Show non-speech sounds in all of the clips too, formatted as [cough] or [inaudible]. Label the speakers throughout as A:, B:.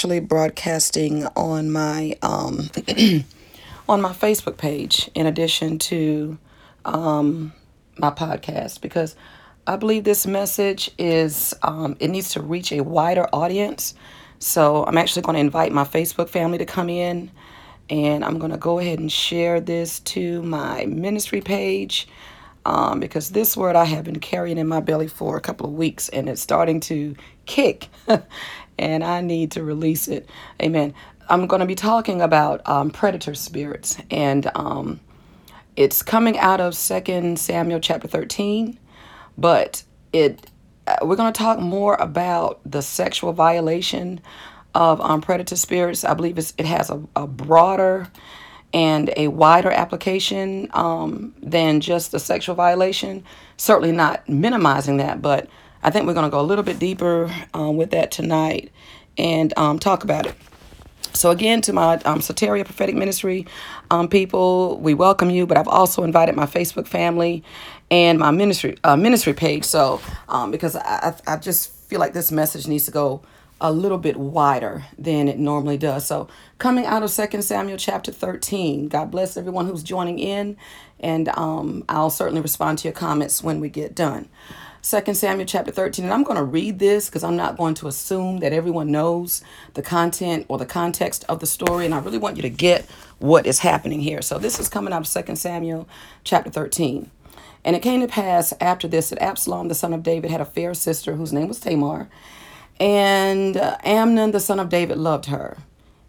A: actually broadcasting on my um, [clears throat] on my Facebook page in addition to um, my podcast because I believe this message is um, it needs to reach a wider audience. So I'm actually going to invite my Facebook family to come in, and I'm going to go ahead and share this to my ministry page um, because this word I have been carrying in my belly for a couple of weeks and it's starting to kick, [laughs] and I need to release it. Amen. I'm going to be talking about um, predator spirits, and um, it's coming out of Second Samuel chapter 13, but it uh, we're going to talk more about the sexual violation of um, predator spirits. I believe it's, it has a, a broader and a wider application um, than just the sexual violation. Certainly not minimizing that, but I think we're going to go a little bit deeper um, with that tonight and um, talk about it. So again, to my um, Soteria Prophetic Ministry um, people, we welcome you. But I've also invited my Facebook family and my ministry uh, ministry page. So um, because I, I just feel like this message needs to go a little bit wider than it normally does. So, coming out of Second Samuel chapter 13, God bless everyone who's joining in, and um, I'll certainly respond to your comments when we get done. Second Samuel chapter 13, and I'm going to read this because I'm not going to assume that everyone knows the content or the context of the story, and I really want you to get what is happening here. So, this is coming out of Second Samuel chapter 13. And it came to pass after this that Absalom, the son of David, had a fair sister whose name was Tamar. And uh, Amnon, the son of David, loved her.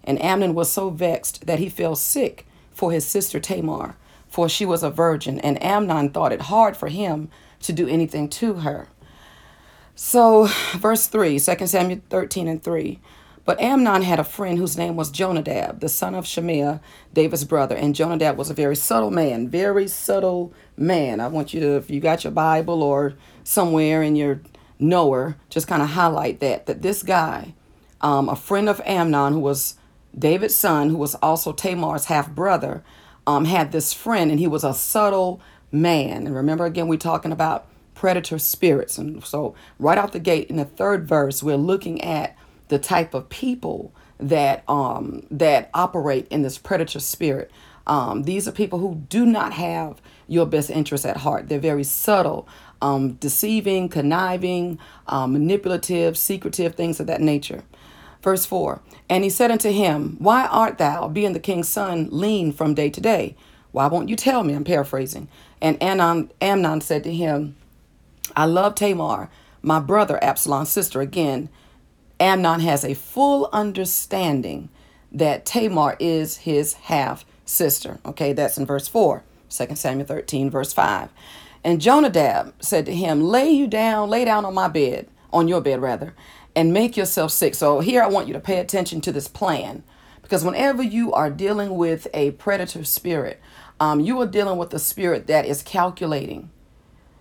A: And Amnon was so vexed that he fell sick for his sister Tamar, for she was a virgin. And Amnon thought it hard for him to do anything to her. So, verse 3, 2 Samuel 13 and 3. But Amnon had a friend whose name was Jonadab, the son of Shimeah, David's brother. And Jonadab was a very subtle man, very subtle man. I want you to, if you got your Bible or somewhere in your knower, just kind of highlight that that this guy, um, a friend of Amnon, who was David's son, who was also Tamar's half brother, um, had this friend, and he was a subtle man. And remember, again, we're talking about predator spirits. And so, right out the gate in the third verse, we're looking at the type of people that um, that operate in this predator spirit. Um, these are people who do not have your best interests at heart. They're very subtle um, deceiving, conniving, um, manipulative, secretive, things of that nature. Verse 4 And he said unto him, Why art thou, being the king's son, lean from day to day? Why won't you tell me? I'm paraphrasing. And Amnon, Amnon said to him, I love Tamar, my brother Absalom's sister. Again, Amnon has a full understanding that Tamar is his half sister. Okay, that's in verse 4, 2 Samuel 13, verse 5. And Jonadab said to him, Lay you down, lay down on my bed, on your bed rather, and make yourself sick. So here I want you to pay attention to this plan. Because whenever you are dealing with a predator spirit, um, you are dealing with a spirit that is calculating.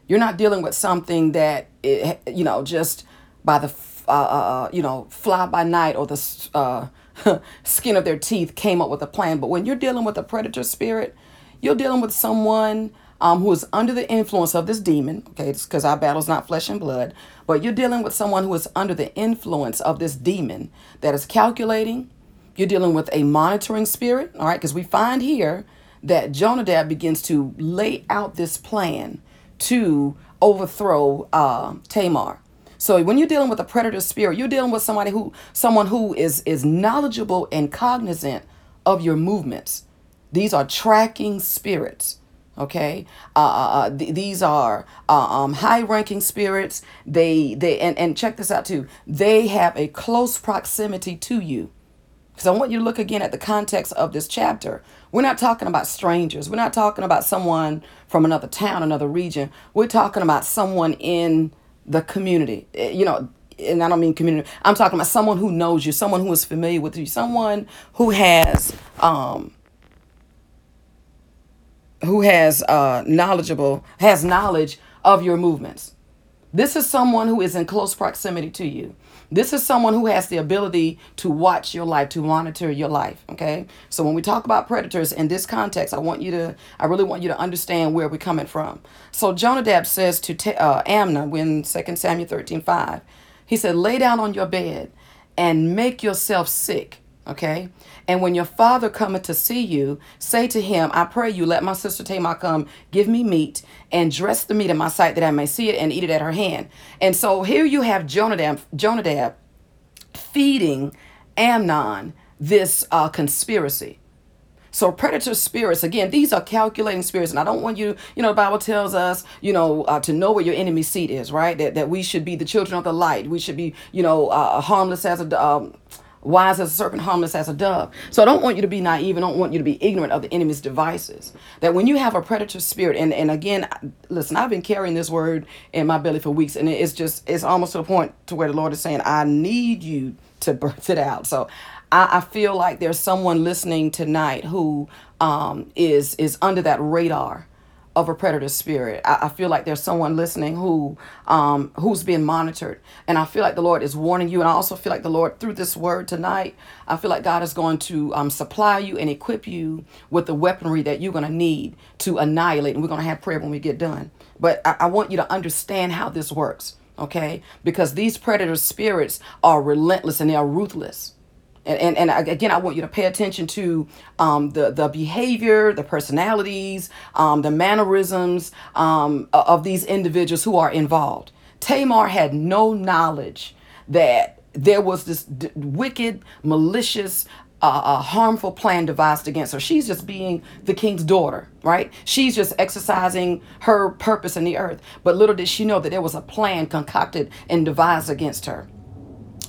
A: You're not dealing with something that, it, you know, just by the, uh, uh, uh you know, fly by night or the uh, [laughs] skin of their teeth came up with a plan. But when you're dealing with a predator spirit, you're dealing with someone um, who is under the influence of this demon, okay, because our battle is not flesh and blood, but you're dealing with someone who is under the influence of this demon that is calculating. You're dealing with a monitoring spirit, all right, because we find here that Jonadab begins to lay out this plan to overthrow uh, Tamar. So when you're dealing with a predator spirit, you're dealing with somebody who, someone who is is knowledgeable and cognizant of your movements. These are tracking spirits. Okay, uh, uh, uh, th- these are uh, um, high-ranking spirits. They they and, and check this out too. They have a close proximity to you. Because I want you to look again at the context of this chapter. We're not talking about strangers. We're not talking about someone from another town, another region. We're talking about someone in the community. Eh, you know, and I don't mean community. I'm talking about someone who knows you, someone who is familiar with you, someone who has um, who has uh, knowledgeable has knowledge of your movements. This is someone who is in close proximity to you. This is someone who has the ability to watch your life, to monitor your life. Okay. So when we talk about predators in this context, I want you to, I really want you to understand where we're coming from. So Jonadab says to uh, Amnon when 2 Samuel 13 5, he said, Lay down on your bed and make yourself sick. Okay. And when your father cometh to see you, say to him, I pray you, let my sister Tamar come, give me meat, and dress the meat in my sight that I may see it and eat it at her hand. And so here you have Jonadab, Jonadab feeding Amnon this uh, conspiracy. So predator spirits, again, these are calculating spirits, and I don't want you, you know, the Bible tells us, you know, uh, to know where your enemy seat is, right? That, that we should be the children of the light. We should be, you know, uh, harmless as a, um, wise as a serpent, harmless as a dove. So I don't want you to be naive. I don't want you to be ignorant of the enemy's devices. That when you have a predator spirit, and, and again, listen, I've been carrying this word in my belly for weeks, and it's just, it's almost to the point to where the Lord is saying, I need you to [laughs] birth it out. So I, I feel like there's someone listening tonight who um, is is under that radar of a predator spirit. I, I feel like there's someone listening who um, who's being monitored, and I feel like the Lord is warning you. And I also feel like the Lord, through this word tonight, I feel like God is going to um, supply you and equip you with the weaponry that you're going to need to annihilate. And we're going to have prayer when we get done. But I, I want you to understand how this works, okay? Because these predator spirits are relentless and they are ruthless and, and, and again, I want you to pay attention to um, the, the behavior, the personalities, um, the mannerisms um, of these individuals who are involved. Tamar had no knowledge that there was this d- wicked, malicious, uh, a harmful plan devised against her. She's just being the king's daughter, right? She's just exercising her purpose in the earth. But little did she know that there was a plan concocted and devised against her.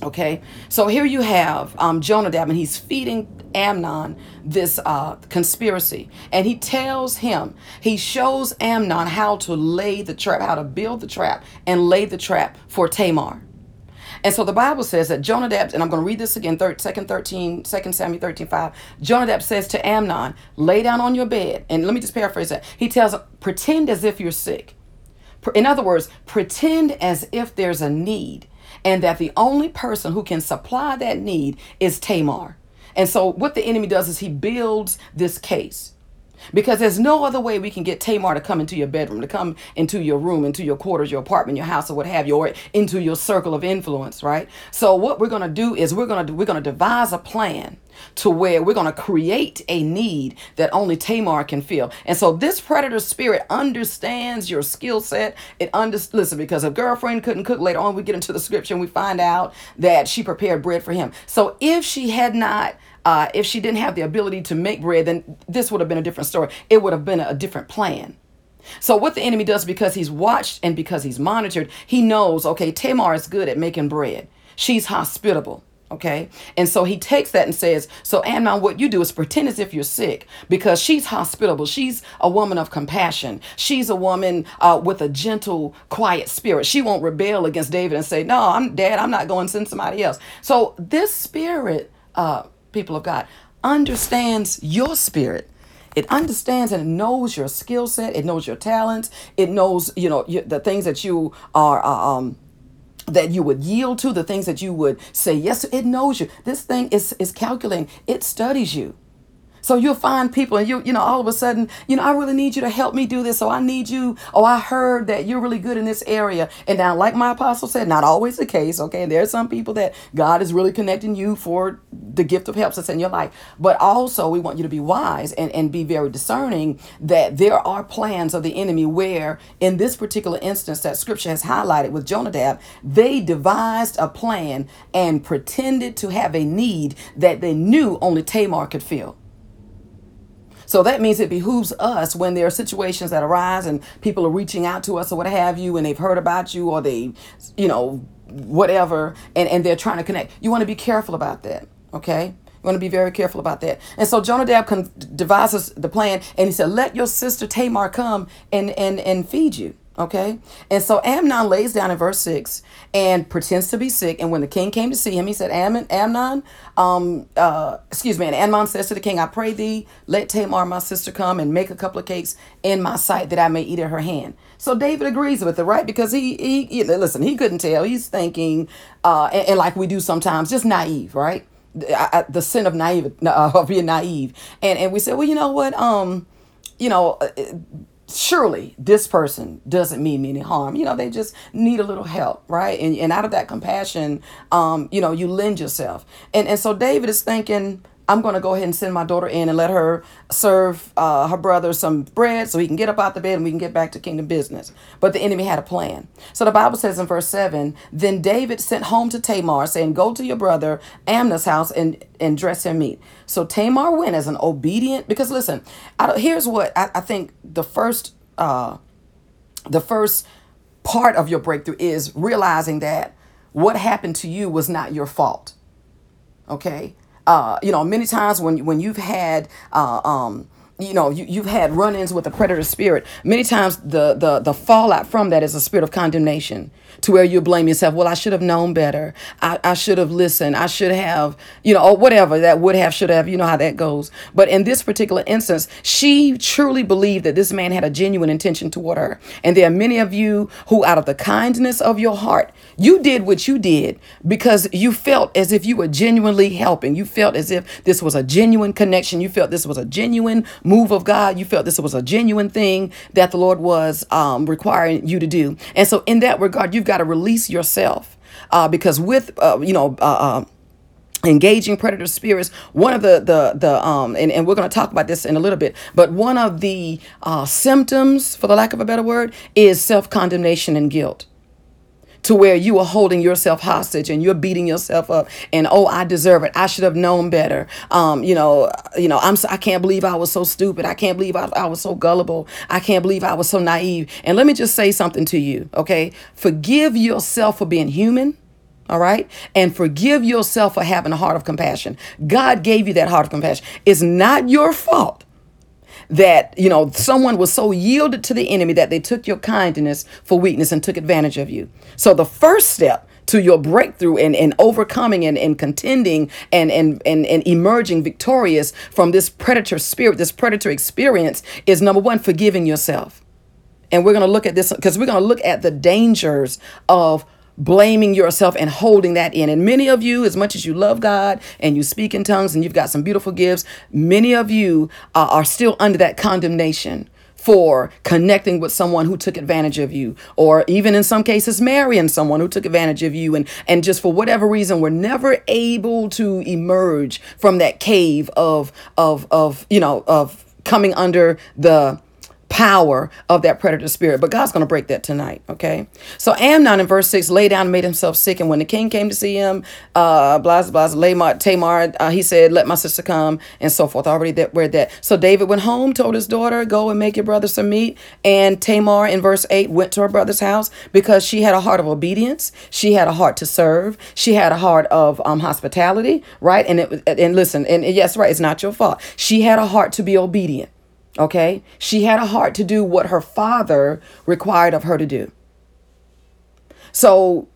A: Okay, so here you have um, Jonadab, and he's feeding Amnon this uh, conspiracy. And he tells him, he shows Amnon how to lay the trap, how to build the trap and lay the trap for Tamar. And so the Bible says that Jonadab, and I'm going to read this again, 2 13, 2 Samuel 13, 5. Jonadab says to Amnon, lay down on your bed. And let me just paraphrase that. He tells pretend as if you're sick. In other words, pretend as if there's a need and that the only person who can supply that need is Tamar. And so what the enemy does is he builds this case. Because there's no other way we can get Tamar to come into your bedroom, to come into your room, into your quarters, your apartment, your house, or what have you, or into your circle of influence, right? So what we're gonna do is we're gonna we're gonna devise a plan to where we're gonna create a need that only Tamar can feel. And so this predator spirit understands your skill set. It under listen because a girlfriend couldn't cook. Later on, we get into the scripture and we find out that she prepared bread for him. So if she had not uh, if she didn't have the ability to make bread, then this would have been a different story. It would have been a different plan. So what the enemy does because he's watched and because he's monitored, he knows, okay, Tamar is good at making bread. She's hospitable. Okay. And so he takes that and says, So, Amnon, what you do is pretend as if you're sick because she's hospitable. She's a woman of compassion. She's a woman uh, with a gentle, quiet spirit. She won't rebel against David and say, No, I'm dad, I'm not going to send somebody else. So, this spirit, uh, people of God, understands your spirit. It understands and it knows your skill set. It knows your talents. It knows, you know, the things that you are, uh, um, that you would yield to, the things that you would say yes to. It knows you. This thing is is calculating. It studies you. So you'll find people and you, you know, all of a sudden, you know, I really need you to help me do this. So I need you. Oh, I heard that you're really good in this area. And now, like my apostle said, not always the case. Okay. And there are some people that God is really connecting you for the gift of help that's in your life. But also we want you to be wise and, and be very discerning that there are plans of the enemy where in this particular instance that scripture has highlighted with Jonadab, they devised a plan and pretended to have a need that they knew only Tamar could fill. So that means it behooves us when there are situations that arise and people are reaching out to us or what have you, and they've heard about you or they, you know, whatever, and, and they're trying to connect. You want to be careful about that, okay? You want to be very careful about that. And so Jonadab con- devises the plan, and he said, "Let your sister Tamar come and and and feed you." Okay. And so Amnon lays down in verse 6 and pretends to be sick. And when the king came to see him, he said, Am- Amnon, um, uh, excuse me. And Amnon says to the king, I pray thee, let Tamar, my sister, come and make a couple of cakes in my sight that I may eat at her hand. So David agrees with it, right? Because he, he, he listen, he couldn't tell. He's thinking, uh, and, and like we do sometimes, just naive, right? The, the sin of naive, uh, [laughs] of being naive. And, and we said, well, you know what? Um, you know, uh, surely this person doesn't mean me any harm. You know, they just need a little help, right? And, and out of that compassion, um, you know, you lend yourself. And, and so David is thinking, I'm going to go ahead and send my daughter in and let her serve uh, her brother some bread so he can get up out the bed and we can get back to kingdom business. But the enemy had a plan. So the Bible says in verse 7 Then David sent home to Tamar, saying, Go to your brother Amnon's house and, and dress him meat. So Tamar went as an obedient, because listen, I, here's what I, I think the first, uh, the first part of your breakthrough is realizing that what happened to you was not your fault. Okay? Uh, you know, many times when when you've had uh, um, you know you, you've had run-ins with a predator spirit. Many times the, the the fallout from that is a spirit of condemnation to where you blame yourself well i should have known better. I, I should have listened. I should have you know or whatever that would have should have you know how that goes. But in this particular instance she truly believed that this man had a genuine intention toward her. And there are many of you who out of the kindness of your heart you did what you did because you felt as if you were genuinely helping. You felt as if this was a genuine connection. You felt this was a genuine move of God. You felt this was a genuine thing that the Lord was um, requiring you to do. And so, in that regard, you've got to release yourself uh, because with, uh, you know, uh, uh engaging predator spirits one of the the the um and, and we're going to talk about this in a little bit but one of the uh symptoms for the lack of a better word is self-condemnation and guilt to where you are holding yourself hostage and you're beating yourself up and oh I deserve it. I should have known better. Um you know you know I'm so, I can't believe I was so stupid. I can't believe I, I was so gullible. I can't believe I was so naive. And let me just say something to you okay? Forgive yourself for being human all right. And forgive yourself for having a heart of compassion. God gave you that heart of compassion. It's not your fault that you know someone was so yielded to the enemy that they took your kindness for weakness and took advantage of you so the first step to your breakthrough and, and overcoming and, and contending and, and, and, and emerging victorious from this predator spirit, this predator experience is number one, forgiving yourself. And we're going to look at this because we're going to look at the dangers of blaming yourself and holding that in. And many of you, as much as you love God and you speak in tongues and you've got some beautiful gifts, many of you uh, are still under that condemnation for connecting with someone who took advantage of you or even in some cases marrying someone who took advantage of you and and just for whatever reason we're never able to emerge from that cave of of of you know of coming under the power of that predator spirit. But God's going to break that tonight, okay? So Amnon in verse 6 lay down and made himself sick. And when the king came to see him, uh, blah, blah, blah, Tamar, uh, he said, let my sister come, and so forth. Already that read that. So David went home, told his daughter, go and make your brother some meat. And Tamar in verse 8 went to her brother's house because she had a heart of obedience. She had a heart to serve. She had a heart of um, hospitality, right? And it and listen, and yes, right, it's not your fault. She had a heart to be obedient. Okay? She had a heart to do what her father required of her to do. So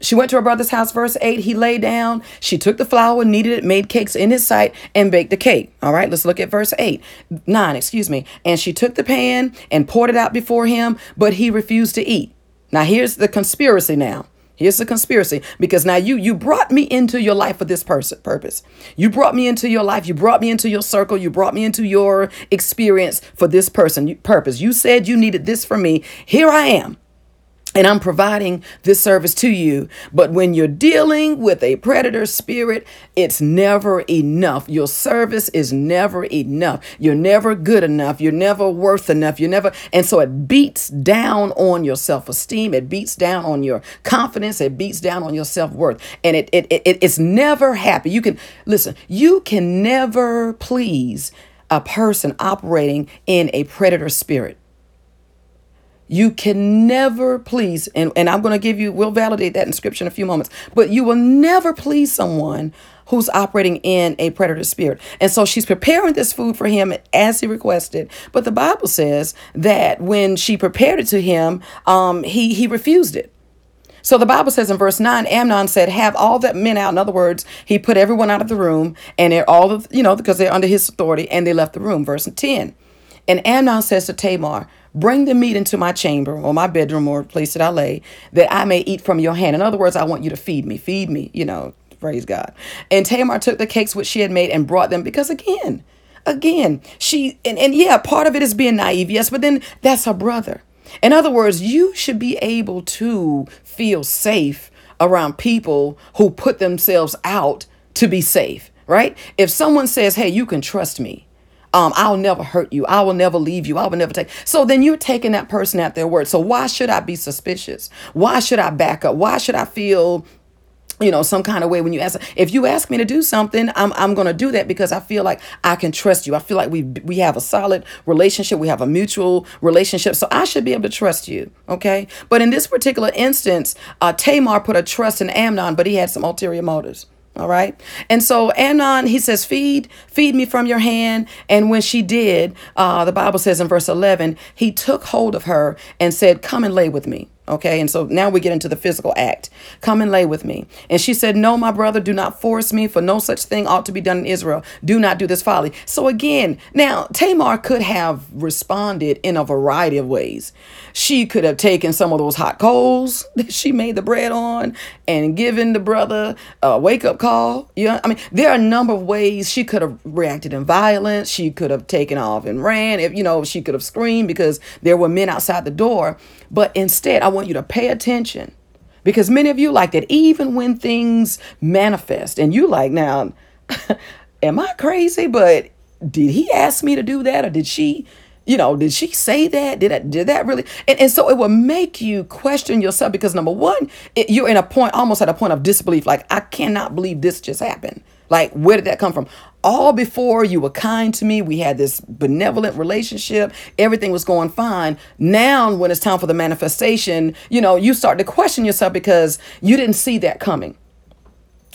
A: she went to her brother's house, verse 8. He lay down. She took the flour, kneaded it, made cakes in his sight, and baked the cake. All right, let's look at verse 8. 9, excuse me. And she took the pan and poured it out before him, but he refused to eat. Now, here's the conspiracy now. Here's the conspiracy because now you you brought me into your life for this person purpose. You brought me into your life. You brought me into your circle. You brought me into your experience for this person purpose. You said you needed this for me. Here I am and I'm providing this service to you. But when you're dealing with a predator spirit, it's never enough. Your service is never enough. You're never good enough. You're never worth enough. You're never, and so it beats down on your self esteem. It beats down on your confidence. It beats down on your self worth. And it, it, it, it's never happy. You can, listen, you can never please a person operating in a predator spirit. You can never please, and, and I'm going to give you, we'll validate that in scripture in a few moments, but you will never please someone who's operating in a predator spirit. And so she's preparing this food for him as he requested. But the Bible says that when she prepared it to him, um, he, he refused it. So the Bible says in verse 9, Amnon said, Have all that men out. In other words, he put everyone out of the room, and they're all of, you know, because they're under his authority, and they left the room. Verse 10. And Amnon says to Tamar, Bring the meat into my chamber or my bedroom or place that I lay, that I may eat from your hand. In other words, I want you to feed me. Feed me, you know, praise God. And Tamar took the cakes which she had made and brought them because, again, again, she, and, and yeah, part of it is being naive, yes, but then that's her brother. In other words, you should be able to feel safe around people who put themselves out to be safe, right? If someone says, hey, you can trust me, um, I'll never hurt you. I will never leave you. I will never take. So then you're taking that person at their word. So why should I be suspicious? Why should I back up? Why should I feel you know some kind of way when you ask if you ask me to do something i'm, I'm going to do that because i feel like i can trust you i feel like we we have a solid relationship we have a mutual relationship so i should be able to trust you okay but in this particular instance uh, tamar put a trust in amnon but he had some ulterior motives all right. And so Amnon, he says, feed, feed me from your hand. And when she did, uh, the Bible says in verse 11, he took hold of her and said, come and lay with me. Okay, and so now we get into the physical act. Come and lay with me. And she said, No, my brother, do not force me, for no such thing ought to be done in Israel. Do not do this folly. So again, now Tamar could have responded in a variety of ways. She could have taken some of those hot coals [laughs] that she made the bread on and given the brother a wake up call. Yeah, I mean, there are a number of ways she could have reacted in violence. She could have taken off and ran. If you know, she could have screamed because there were men outside the door. But instead, I want you to pay attention. Because many of you like that even when things manifest. And you like now [laughs] am i crazy? But did he ask me to do that? Or did she you know did she say that? Did that did that really? And, and so it will make you question yourself because number one it, you're in a point almost at a point of disbelief. Like i cannot believe this just happened like, where did that come from? All before you were kind to me. We had this benevolent relationship. Everything was going fine. Now, when it's time for the manifestation, you know, you start to question yourself because you didn't see that coming.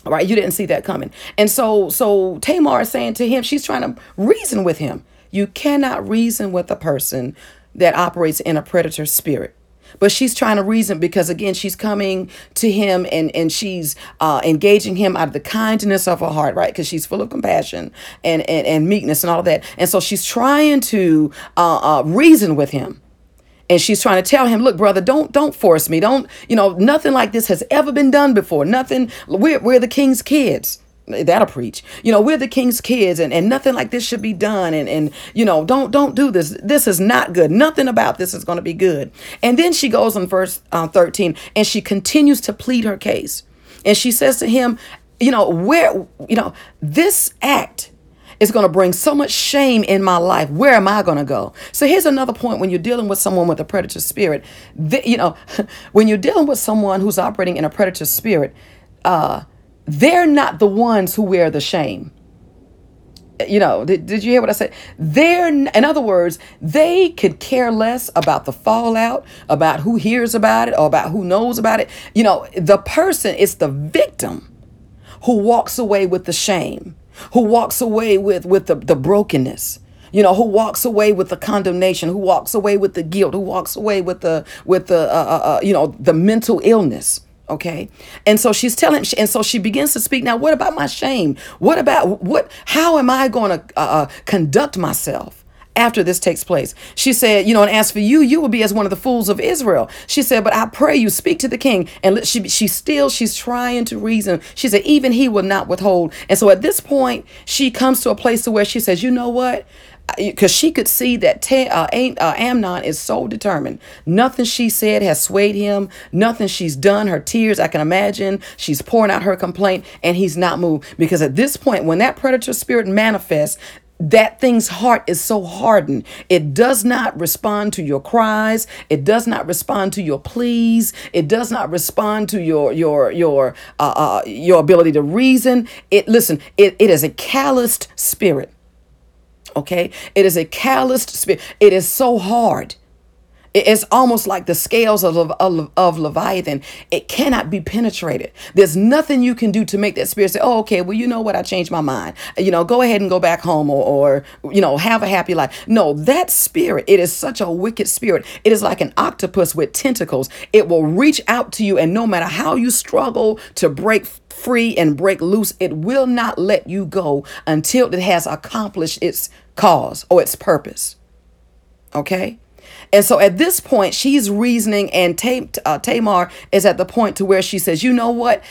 A: Right? You didn't see that coming. And so, so Tamar is saying to him, she's trying to reason with him. You cannot reason with a person that operates in a predator spirit but she's trying to reason because again she's coming to him and and she's uh, engaging him out of the kindness of her heart right? Because she's full of compassion and, and and meekness and all that. And so she's trying to uh, uh, reason with him. And she's trying to tell him look brother don't don't force me. Don't you know nothing like this has ever been done before. Nothing we're, we're the king's kids that'll preach you know we're the king's kids and, and nothing like this should be done and and you know don't don't do this this is not good nothing about this is going to be good and then she goes in verse uh, 13 and she continues to plead her case and she says to him you know where you know this act is going to bring so much shame in my life. Where am I going to go? So here's another point when you're dealing with someone with a predator spirit. The, you know, [laughs] when you're dealing with someone who's operating in a predator spirit, uh, they're not the ones who wear the shame. You know, did, did you hear what I said? They're, in other words, they could care less about the fallout, about who hears about it, or about who knows about it. You know, the person is the victim who walks away with the shame, who walks away with, with the, the brokenness you know who walks away with the condemnation who walks away with the guilt who walks away with the with the uh, uh, uh you know the mental illness okay? And so she's telling and so she begins to speak. Now what about my shame? What about what how am i going to uh, uh, conduct myself after this takes place? She said you know and as for you you will be as one of the fools of israel. She said but i pray you speak to the king. And she she still she's trying to reason. She said even he will not withhold. And so at this point she comes to a place to where she says you know what because she could see that Te- uh, uh, Amnon is so determined. Nothing she said has swayed him. Nothing she's done, her tears, I can imagine. She's pouring out her complaint, and he's not moved. Because at this point, when that predator spirit manifests, that thing's heart is so hardened. It does not respond to your cries. It does not respond to your pleas. It does not respond to your your your uh, uh, your ability to reason. It listen. It, it is a calloused spirit. Okay? It is a calloused spirit. It is so hard. It's almost like the scales of, of, of Leviathan. It cannot be penetrated. There's nothing you can do to make that spirit say, oh, okay, well, you know what? I changed my mind. You know, go ahead and go back home or, or, you know, have a happy life. No, that spirit, it is such a wicked spirit. It is like an octopus with tentacles. It will reach out to you, and no matter how you struggle to break free and break loose, it will not let you go until it has accomplished its cause or its purpose. Okay? And so at this point, she's reasoning, and uh, Tamar is at the point to where she says, "You know what?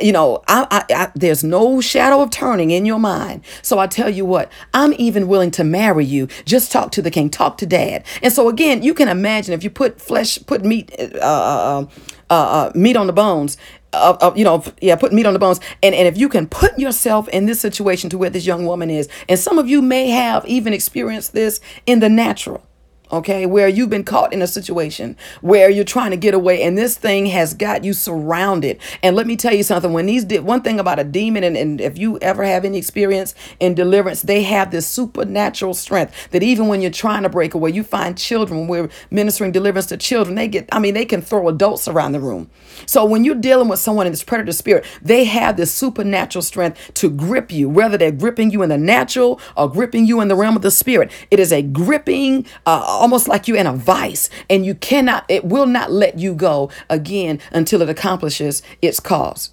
A: you know, I, I, I, there's no shadow of turning in your mind. So I tell you what, I'm even willing to marry you. Just talk to the king, talk to dad. And so again, you can imagine if you put flesh, put meat, uh, uh, uh, uh meat on the bones. Uh, uh, you know, yeah, put meat on the bones. And, and if you can put yourself in this situation to where this young woman is, and some of you may have even experienced this in the natural okay, where you've been caught in a situation where you're trying to get away and this thing has got you surrounded. And let me tell you something when these did one thing about a demon, and, and if you ever have any experience in deliverance, they have this supernatural strength that even when you're trying to break away, you find children, we're ministering deliverance to children, they get, I mean, they can throw adults around the room. So when you're dealing with someone in this predator spirit, they have this supernatural strength to grip you, whether they're gripping you in the natural or gripping you in the realm of the spirit. It is a gripping, uh, almost like you're in a vice and you cannot, it will not let you go again until it accomplishes its cause.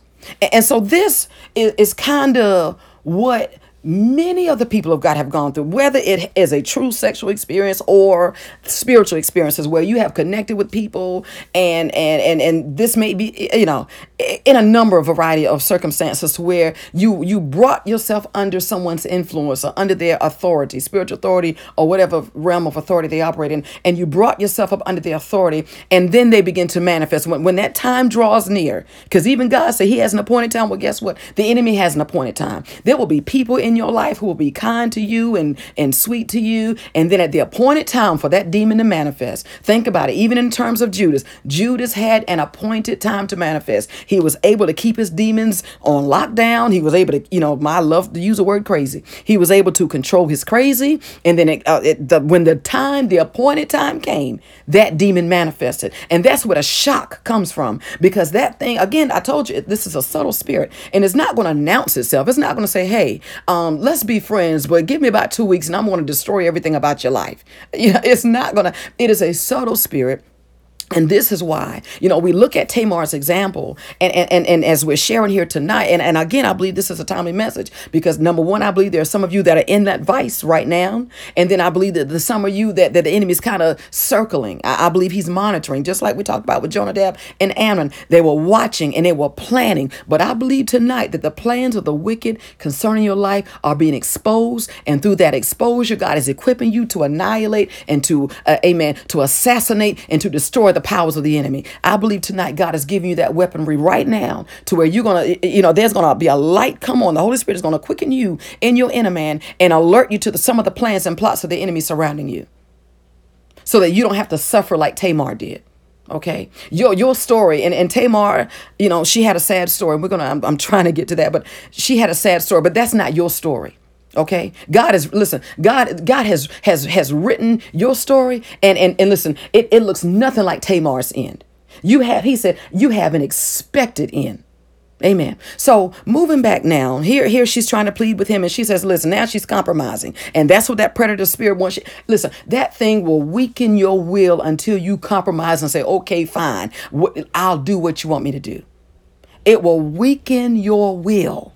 A: And so this is, is kind of what many of the people of God have gone through, whether it is a true sexual experience or spiritual experiences where you have connected with people and and and and this may be you know in a number of variety of circumstances where you you brought yourself under someone's influence or under their authority, spiritual authority or whatever realm of authority they operate in, and you brought yourself up under their authority, and then they begin to manifest when when that time draws near. Because even God said He has an appointed time. Well, guess what? The enemy has an appointed time. There will be people in your life who will be kind to you and, and sweet to you. And then at the appointed time for that demon to manifest, think about it. Even in terms of Judas, Judas had an appointed time to manifest. He was able to keep his demons on lockdown. He was able to, you know, my love to use the word crazy. He was able to control his crazy. And then it, uh, it, the, when the time, the appointed time came, that demon manifested. And that's where a shock comes from because that thing, again, I told you, this is a subtle spirit and it's not going to announce itself. It's not going to say, hey, um, um, let's be friends, but give me about two weeks and I'm going to destroy everything about your life. [laughs] You know, it's not going to, it is a subtle spirit and this is why, you know, we look at Tamar's example, and, and, and, and as we're sharing here tonight, and, and again, I believe this is a timely message because number one, I believe there are some of you that are in that vice right now. And then I believe that the some of you that, that the enemy is kind of circling. I, I, believe he's monitoring, just like we talked about with Jonadab and Amnon. They were watching and they were planning. But I believe tonight that the plans of the wicked concerning your life are being exposed. And through that exposure, God is equipping you to annihilate and to, uh, amen, to assassinate and to destroy the powers of the enemy. I believe tonight God is giving you that weaponry right now to where you're going to, you know, there's going to be a light come on. The Holy Spirit is going to quicken you in your inner man and alert you to the, some of the plans and plots of the enemy surrounding you so that you don't have to suffer like Tamar did. Okay, your your story and, and Tamar, you know, she had a sad story. We're gonna, I'm, I'm trying to get to that, but she had a sad story, but that's not your story okay god is listen god god has has has written your story and and, and listen it, it looks nothing like tamar's end you have he said you have an expected end Amen. So moving back now, here, here she's trying to plead with him, and she says, "Listen, now she's compromising, and that's what that predator spirit wants." You. Listen, that thing will weaken your will until you compromise and say, "Okay, fine, I'll do what you want me to do." It will weaken your will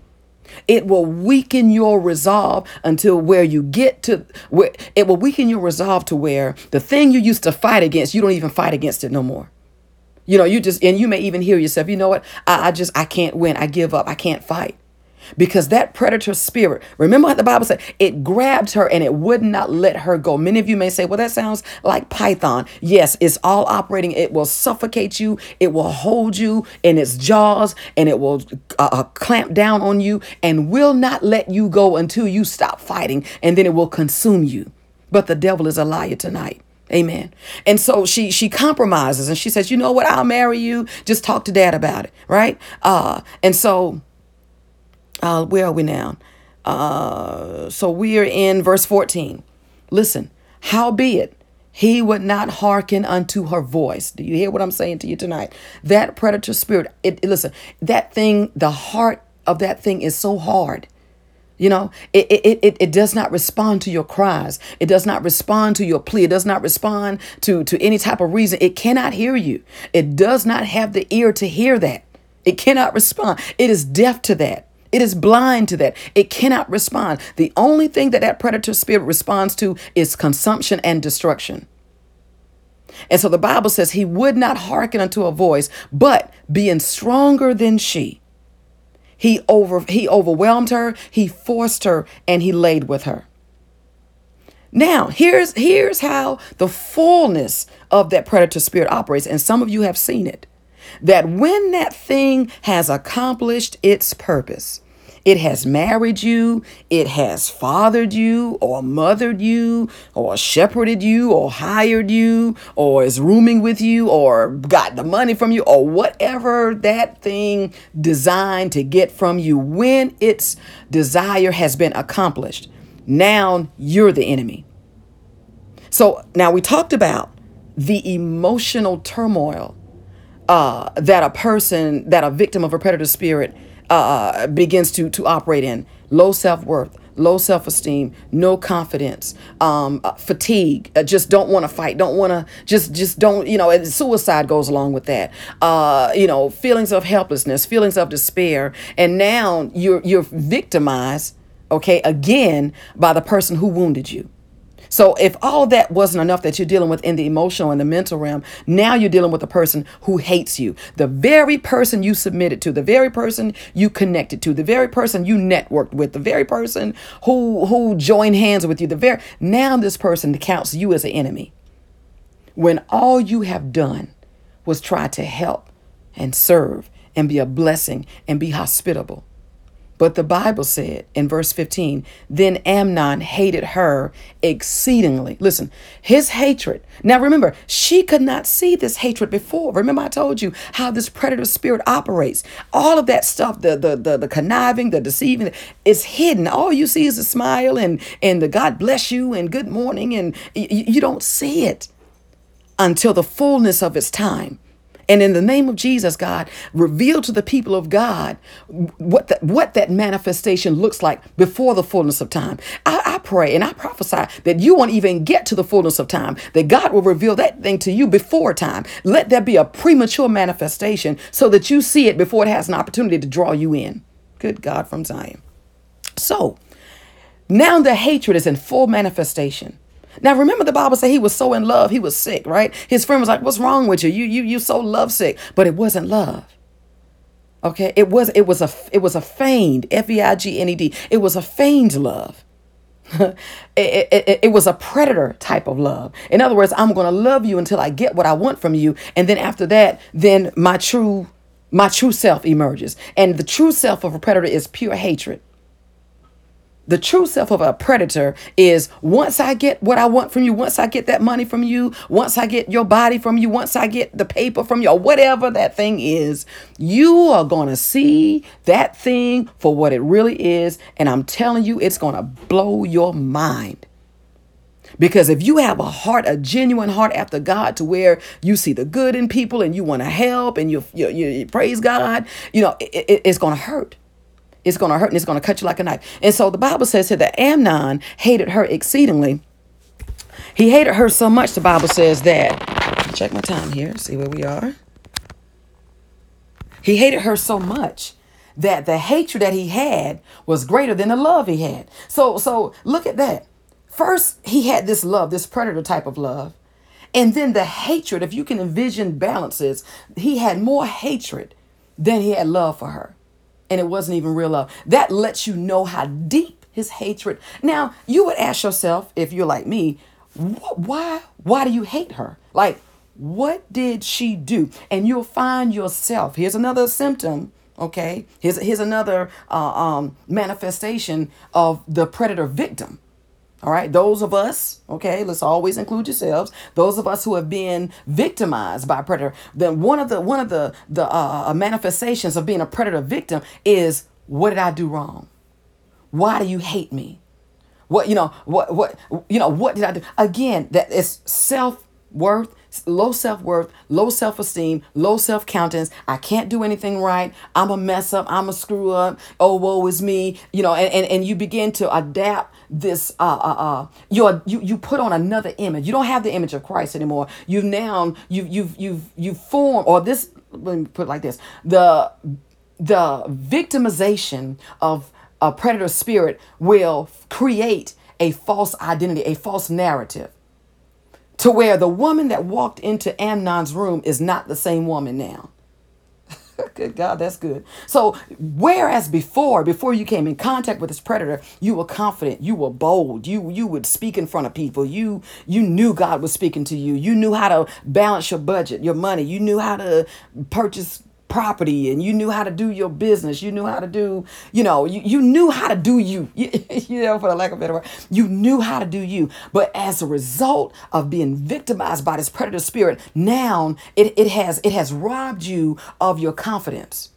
A: it will weaken your resolve until where you get to where it will weaken your resolve to where the thing you used to fight against, you don't even fight against it no more. You know, you just and you may even hear yourself, you know what? I, I just I can't win. I give up. I can't fight because that predator spirit, remember what the Bible said, it grabbed her and it would not let her go. Many of you may say, well, that sounds like Python. Yes, it's all operating. It will suffocate you, it will hold you in its jaws, and it will uh, uh, clamp down on you and will not let you go until you stop fighting, and then it will consume you. But the devil is a liar tonight. Amen. And so she she compromises and she says, "You know what? I'll marry you. Just talk to dad about it." Right? Uh and so uh, where are we now? Uh, so we are in verse 14. Listen, howbeit he would not hearken unto her voice. Do you hear what I'm saying to you tonight? That predator spirit, it, it, listen, that thing, the heart of that thing is so hard. You know, it, it, it, it does not respond to your cries. It does not respond to your plea. It does not respond to, to any type of reason. It cannot hear you. It does not have the ear to hear that. It cannot respond. It is deaf to that. It is blind to that. It cannot respond. The only thing that that predator spirit responds to is consumption and destruction. And so the Bible says he would not hearken unto a voice, but being stronger than she. He over he overwhelmed her, he forced her, and he laid with her. Now, here's here's how the fullness of that predator spirit operates, and some of you have seen it. That when that thing has accomplished its purpose, it has married you, it has fathered you, or mothered you, or shepherded you, or hired you, or is rooming with you, or got the money from you, or whatever that thing designed to get from you. When its desire has been accomplished, now you're the enemy. So now we talked about the emotional turmoil uh, that a person, that a victim of a predator spirit uh, begins to to operate in low self worth, low self esteem, no confidence, um, uh, fatigue, uh, just don't want to fight, don't want to just just don't you know. And suicide goes along with that. Uh, you know, feelings of helplessness, feelings of despair, and now you're you're victimized, okay, again by the person who wounded you. So if all that wasn't enough that you're dealing with in the emotional and the mental realm, now you're dealing with a person who hates you. The very person you submitted to, the very person you connected to, the very person you networked with, the very person who who joined hands with you, the very now this person counts you as an enemy. When all you have done was try to help and serve and be a blessing and be hospitable. But the Bible said in verse 15, then Amnon hated her exceedingly. Listen, his hatred. Now remember, she could not see this hatred before. Remember, I told you how this predator spirit operates. All of that stuff, the the the, the conniving, the deceiving, is hidden. All you see is a smile and and the God bless you and good morning, and y- you don't see it until the fullness of its time. And in the name of Jesus, God, reveal to the people of God what that, what that manifestation looks like before the fullness of time. I, I pray and I prophesy that you won't even get to the fullness of time, that God will reveal that thing to you before time. Let there be a premature manifestation so that you see it before it has an opportunity to draw you in. Good God from Zion. So now the hatred is in full manifestation. Now remember the Bible said he was so in love, he was sick, right? His friend was like, "What's wrong with you? You you you so lovesick." But it wasn't love. Okay? It was it was a it was a feigned F E I G N E D. It was a feigned love. [laughs] it, it, it, it was a predator type of love. In other words, I'm going to love you until I get what I want from you, and then after that, then my true my true self emerges. And the true self of a predator is pure hatred. The true self of a predator is once I get what I want from you, once I get that money from you, once I get your body from you, once I get the paper from you, or whatever that thing is, you are going to see that thing for what it really is. And I'm telling you, it's going to blow your mind. Because if you have a heart, a genuine heart after God, to where you see the good in people and you want to help and you, you, you praise God, you know, it, it, it's going to hurt. It's going to hurt and it's going to cut you like a knife. And so the Bible says here that Amnon hated her exceedingly. He hated her so much, the Bible says that. Check my time here, see where we are. He hated her so much that the hatred that he had was greater than the love he had. So so look at that. First, he had this love, this predator type of love. And then the hatred, if you can envision balances, he had more hatred than he had love for her and it wasn't even real love. That lets you know how deep his hatred. Now, you would ask yourself, if you're like me, why why do you hate her? Like, what did she do? And you'll find yourself. Here's another symptom. Okay, here's here's another uh, um, manifestation of the predator victim. All right, those of us, okay, let's always include yourselves. Those of us who have been victimized by predator, then one of the one of the the uh, uh, manifestations of being a predator victim is what did I do wrong? Why do you hate me? What you know? What what you know? What did I do? Again, that is self worth low self worth, low self esteem, low self countenance. I can't do anything right. I'm a mess up. I'm a screw up. Oh, woe is me. You know, and, and, and you begin to adapt this. Uh, uh, uh, you you you put on another image. You don't have the image of Christ anymore. You've now you you've you've you've formed or this. Let me put it like this: the the victimization of a predator spirit will create a false identity, a false narrative to where the woman that walked into Amnon's room is not the same woman now. Good God, that's good. So, whereas before, before you came in contact with this predator, you were confident, you were bold, you you would speak in front of people, you you knew God was speaking to you, you knew how to balance your budget, your money, you knew how to purchase property and you knew how to do your business. You knew how to do you know you, you knew how to do you. [laughs] You know for the lack of a better word. You knew how to do you. But as a result of being victimized by this predator spirit now it, it has it has robbed you of your confidence.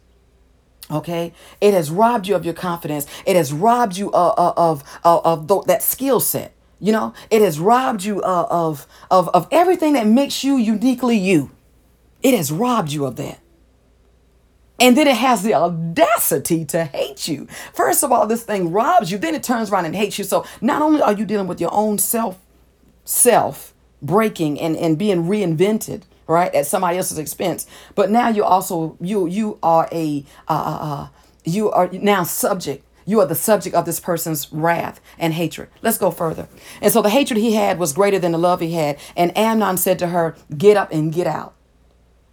A: Okay? It has robbed you of your confidence. It has robbed you uh, uh, of of, of, of that skill set. You know? It has robbed you uh, of of of everything that makes you uniquely you. It has robbed you of that and then it has the audacity to hate you. First of all, this thing robs you, then it turns around and hates you. So not only are you dealing with your own self, self breaking and, and being reinvented, right, at somebody else's expense, but now you also you you are a uh, uh, uh, you are now subject. You are the subject of this person's wrath and hatred. Let's go further. And so the hatred he had was greater than the love he had. And Amnon said to her, Get up and get out.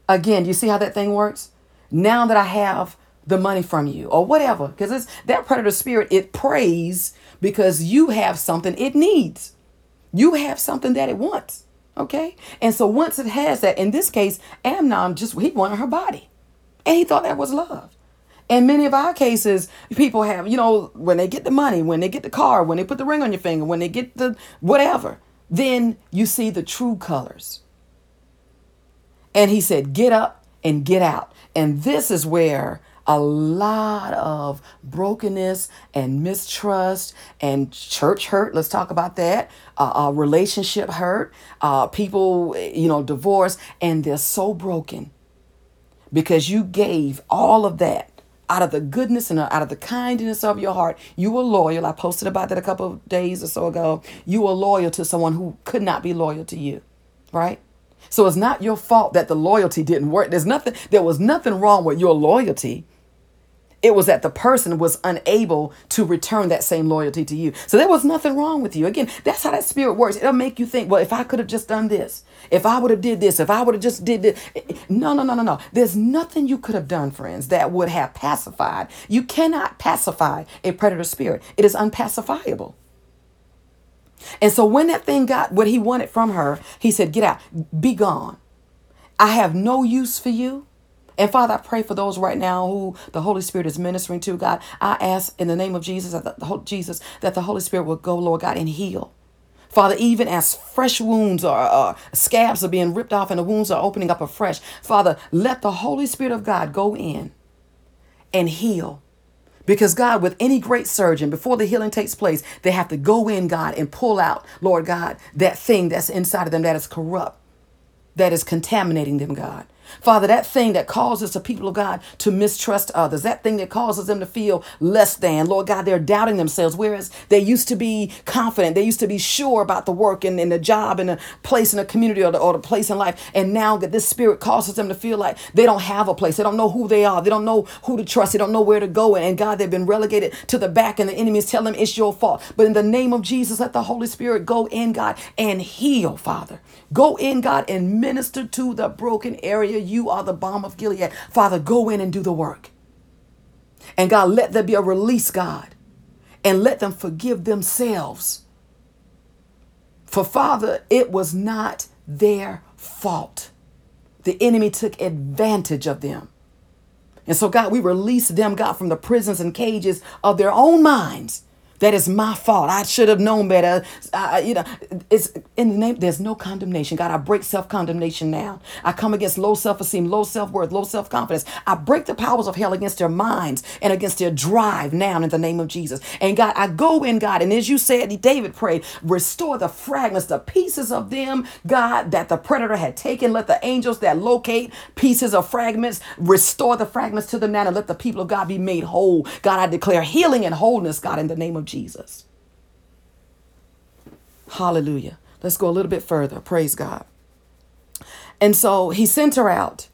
A: Again, you see how that thing works? Now that I have the money from you or whatever. Because it's that predator spirit it preys because you have something it needs. You have something that it wants okay? And so once it has that in this case amnon just he wanted her body. And he thought that was love. In many of our cases people have you know when they get the money when they get the car when they put the ring on your finger when they get the whatever then you see the true colors. And he said get up and get out and this is where a lot of brokenness and mistrust and church hurt. Let's talk about that. Uh, uh, relationship hurt. Uh, people, you know, divorce, and they're so broken because you gave all of that out of the goodness and out of the kindness of your heart. You were loyal. I posted about that a couple of days or so ago. You were loyal to someone who could not be loyal to you, right? So it's not your fault that the loyalty didn't work. There's nothing, there was nothing wrong with your loyalty. It was that the person was unable to return that same loyalty to you. So there was nothing wrong with you. Again, that's how that spirit works. It'll make you think, well, if I could have just done this, if I would have did this, if I would have just did this. No, no, no, no, no. There's nothing you could have done, friends, that would have pacified. You cannot pacify a predator spirit. It is unpacifiable. And so when that thing got what he wanted from her, he said, Get out, be gone. I have no use for you. And Father, I pray for those right now who the Holy Spirit is ministering to, God. I ask in the name of Jesus, that the, Jesus, that the Holy Spirit will go, Lord God, and heal. Father, even as fresh wounds or uh, scabs are being ripped off and the wounds are opening up afresh, Father, let the Holy Spirit of God go in and heal because God, with any great surgeon, before the healing takes place, they have to go in, God, and pull out, Lord God, that thing that's inside of them that is corrupt, that is contaminating them, God. Father, that thing that causes the people of God to mistrust others, that thing that causes them to feel less than, Lord God, they're doubting themselves, whereas they used to be confident, they used to be sure about the work and, and the job and the place in the community or the, or the place in life. And now that this spirit causes them to feel like they don't have a place, they don't know who they are, they don't know who to trust, they don't know where to go. And God, they've been relegated to the back, and the enemy is telling them it's your fault. But in the name of Jesus, let the Holy Spirit go in, God, and heal, Father. Go in, God, and minister to the broken area you are the balm of Gilead. Father, go in and do the work. And God, let there be a release, God, and let them forgive themselves. For Father, it was not their fault. The enemy took advantage of them. And so, God, we release them, God, from the prisons and cages of their own minds that is my fault. I should have known better. I, you know, it's in the name. There's no condemnation. God, I break self condemnation now. I come against low self esteem, low self worth, low self confidence. I break the powers of hell against their minds and against their drive now in the name of Jesus. And God, I go in, God, and as you said, David prayed, restore the fragments, the pieces of them, God, that the predator had taken. Let the angels that locate pieces of fragments restore the fragments to them now, and let the people of God be made whole. God, I declare healing and wholeness, God, in the name of Jesus. Hallelujah. Let's go a little bit further. Praise God. And so he sent her out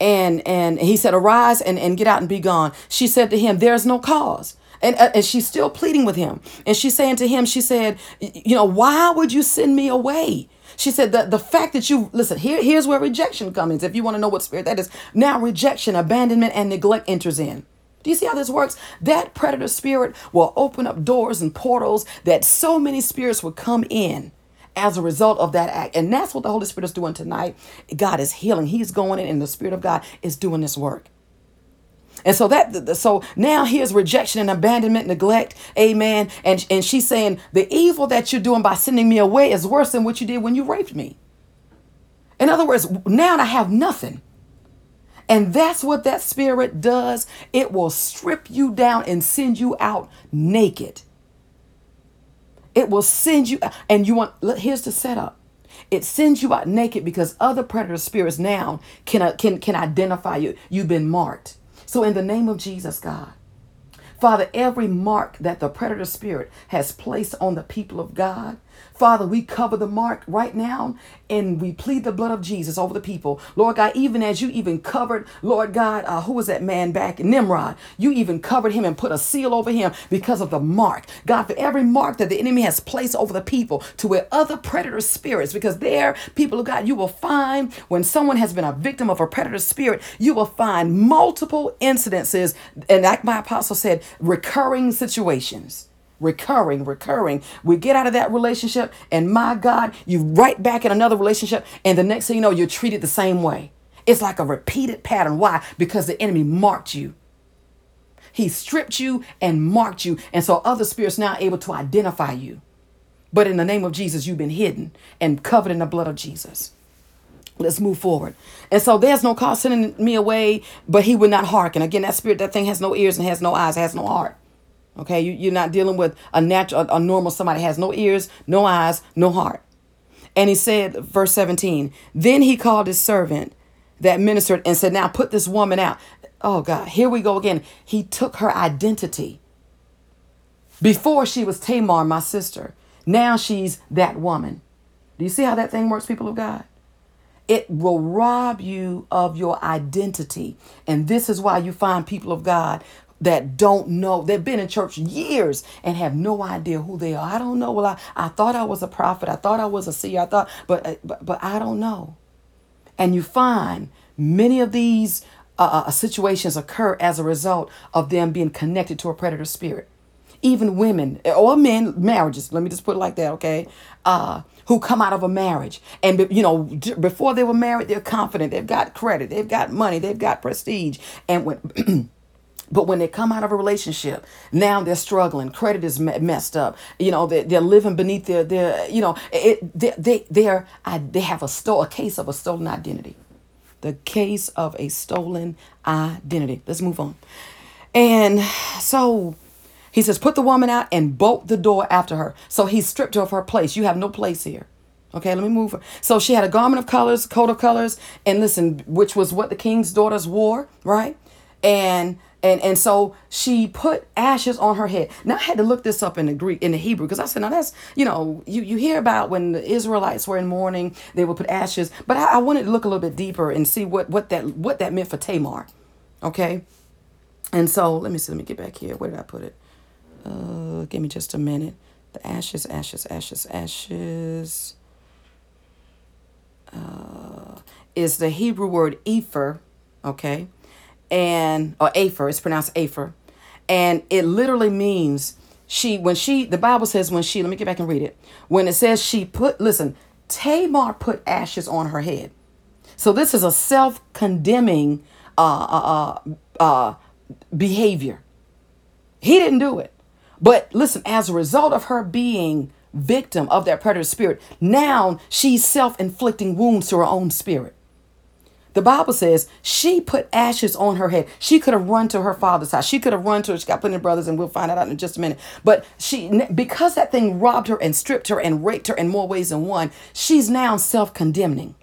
A: and and he said, Arise and, and get out and be gone. She said to him, There's no cause. And, uh, and she's still pleading with him. And she's saying to him, She said, You know, why would you send me away? She said that the fact that you listen here, here's where rejection comes. If you want to know what spirit that is, now rejection, abandonment, and neglect enters in. Do you see how this works? That predator spirit will open up doors and portals that so many spirits will come in as a result of that act. And that's what the Holy Spirit is doing tonight. God is healing. He's going in, and the Spirit of God is doing this work. And so that so now here's rejection and abandonment, neglect, amen. And and she's saying the evil that you're doing by sending me away is worse than what you did when you raped me. In other words, now I have nothing. And that's what that spirit does. It will strip you down and send you out naked. It will send you and you want look, here's the setup. It sends you out naked because other predator spirits now can uh, can can identify you. You've been marked. So, in the name of Jesus, God, Father, every mark that the predator spirit has placed on the people of God, Father, we cover the mark right now and we plead the blood of Jesus over the people. Lord God, even as you even covered, Lord God, uh, who was that man back? Nimrod. You even covered him and put a seal over him because of the mark. God, for every mark that the enemy has placed over the people to where other predator spirits, because there, people of God, you will find when someone has been a victim of a predator spirit, you will find multiple incidences, and like my apostle said, recurring situations recurring, recurring. We get out of that relationship, and my God, you right back in another relationship, and the next thing you know, you're treated the same way. It's like a repeated pattern. Why? Because the enemy marked you. He stripped you and marked you, and so other spirits now able to identify you. But in the name of Jesus, you've been hidden and covered in the blood of Jesus. Let's move forward. And so there's no cause sending me away, but he would not hearken. Again, that spirit, that thing has no ears and has no eyes, has no heart. Okay, you, you're not dealing with a natural, a, normal somebody has no ears, no eyes, no heart. And he said, verse 17, then he called his servant that ministered and said, Now put this woman out. Oh God, here we go again. He took her identity. Before she was Tamar, my sister. Now she's that woman. Do you see how that thing works, people of God? It will rob you of your identity. And this is why you find people of God that don't know they've been in church years and have no idea who they are. I don't know. Well i, I thought i was a prophet. I thought i was a seer. I thought but uh, but, but i don't know. And you find many of these uh, uh, situations occur as a result of them being connected to a predator spirit. Even women or men marriages let me just put it like that okay? Uh who come out of a marriage. And you know before they were married they're confident. They've got credit. They've got money. They've got prestige. And when [clears throat] But when they come out of a relationship, now they're struggling. Credit is messed up. You know, they're, they're living beneath their, their you know, it, they, they, they're, I, they have a, sto- a case of a stolen identity. The case of a stolen identity. Let's move on. And so he says, put the woman out and bolt the door after her. So he stripped her of her place. You have no place here. Okay, let me move. Her. So she had a garment of colors, coat of colors, and listen, which was what the king's daughters wore, right? And and and so she put ashes on her head. Now I had to look this up in the Greek in the Hebrew because I said, now that's you know you you hear about when the Israelites were in mourning they would put ashes, but I, I wanted to look a little bit deeper and see what what that what that meant for Tamar, okay. And so let me see. Let me get back here. Where did I put it? Uh, give me just a minute. The ashes, ashes, ashes, ashes. Uh, is the Hebrew word epher, okay? And or Afer, it's pronounced Afer, and it literally means she when she the Bible says when she let me get back and read it when it says she put listen Tamar put ashes on her head, so this is a self condemning uh, uh, uh, uh, behavior. He didn't do it, but listen as a result of her being victim of that predator spirit, now she's self inflicting wounds to her own spirit. The Bible says she put ashes on her head. She could have run to her father's house. She could have run to her. She got plenty of brothers, and we'll find that out in just a minute. But she, because that thing robbed her and stripped her and raped her in more ways than one, she's now self-condemning.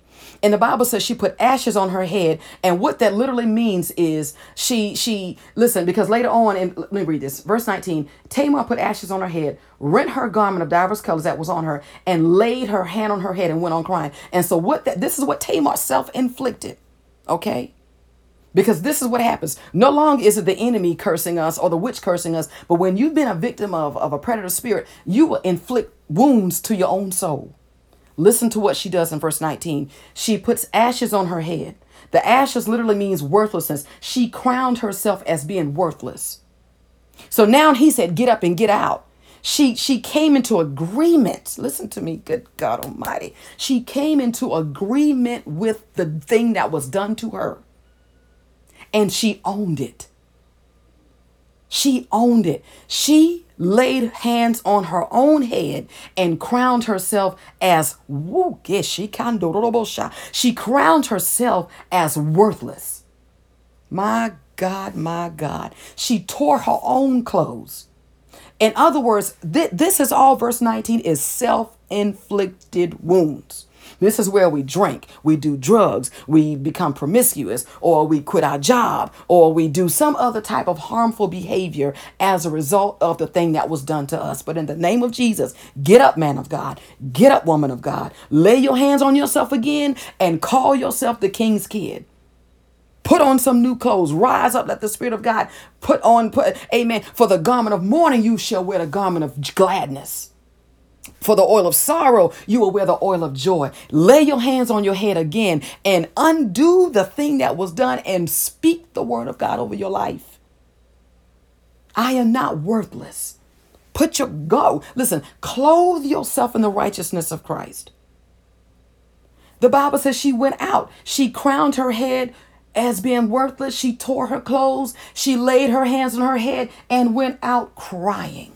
A: And the Bible says she put ashes on her head, and what that literally means is she she listen because later on, and let me read this verse nineteen. Tamar put ashes on her head, rent her garment of divers colors that was on her, and laid her hand on her head and went on crying. And so what that this is what Tamar self inflicted, okay. Because this is what happens. No longer is it the enemy cursing us or the witch cursing us, but when you've been a victim of, of a predator spirit, you will inflict wounds to your own soul Listen to what she does in verse 19. She puts ashes on her head. The ashes literally means worthlessness. She crowned herself as being worthless. So now he said, Get up and get out. She she came into agreement. Listen to me, good God Almighty. She came into agreement with the thing that was done to her. And she owned it. She owned it. She laid hands on her own head and crowned herself as woo, she she crowned herself as worthless. My God, my God. She tore her own clothes. In other words, th- this is all verse 19 is self-inflicted wounds. This is where we drink, we do drugs, we become promiscuous, or we quit our job, or we do some other type of harmful behavior as a result of the thing that was done to us. But in the name of Jesus, get up, man of God, get up, woman of God, lay your hands on yourself again and call yourself the king's kid. Put on some new clothes. Rise up. Let the Spirit of God put on, put, amen. For the garment of mourning, you shall wear the garment of gladness. For the oil of sorrow, you will wear the oil of joy. Lay your hands on your head again and undo the thing that was done and speak the word of God over your life. I am not worthless. Put your go. Listen, clothe yourself in the righteousness of Christ. The Bible says she went out. She crowned her head as being worthless. She tore her clothes. She laid her hands on her head and went out crying.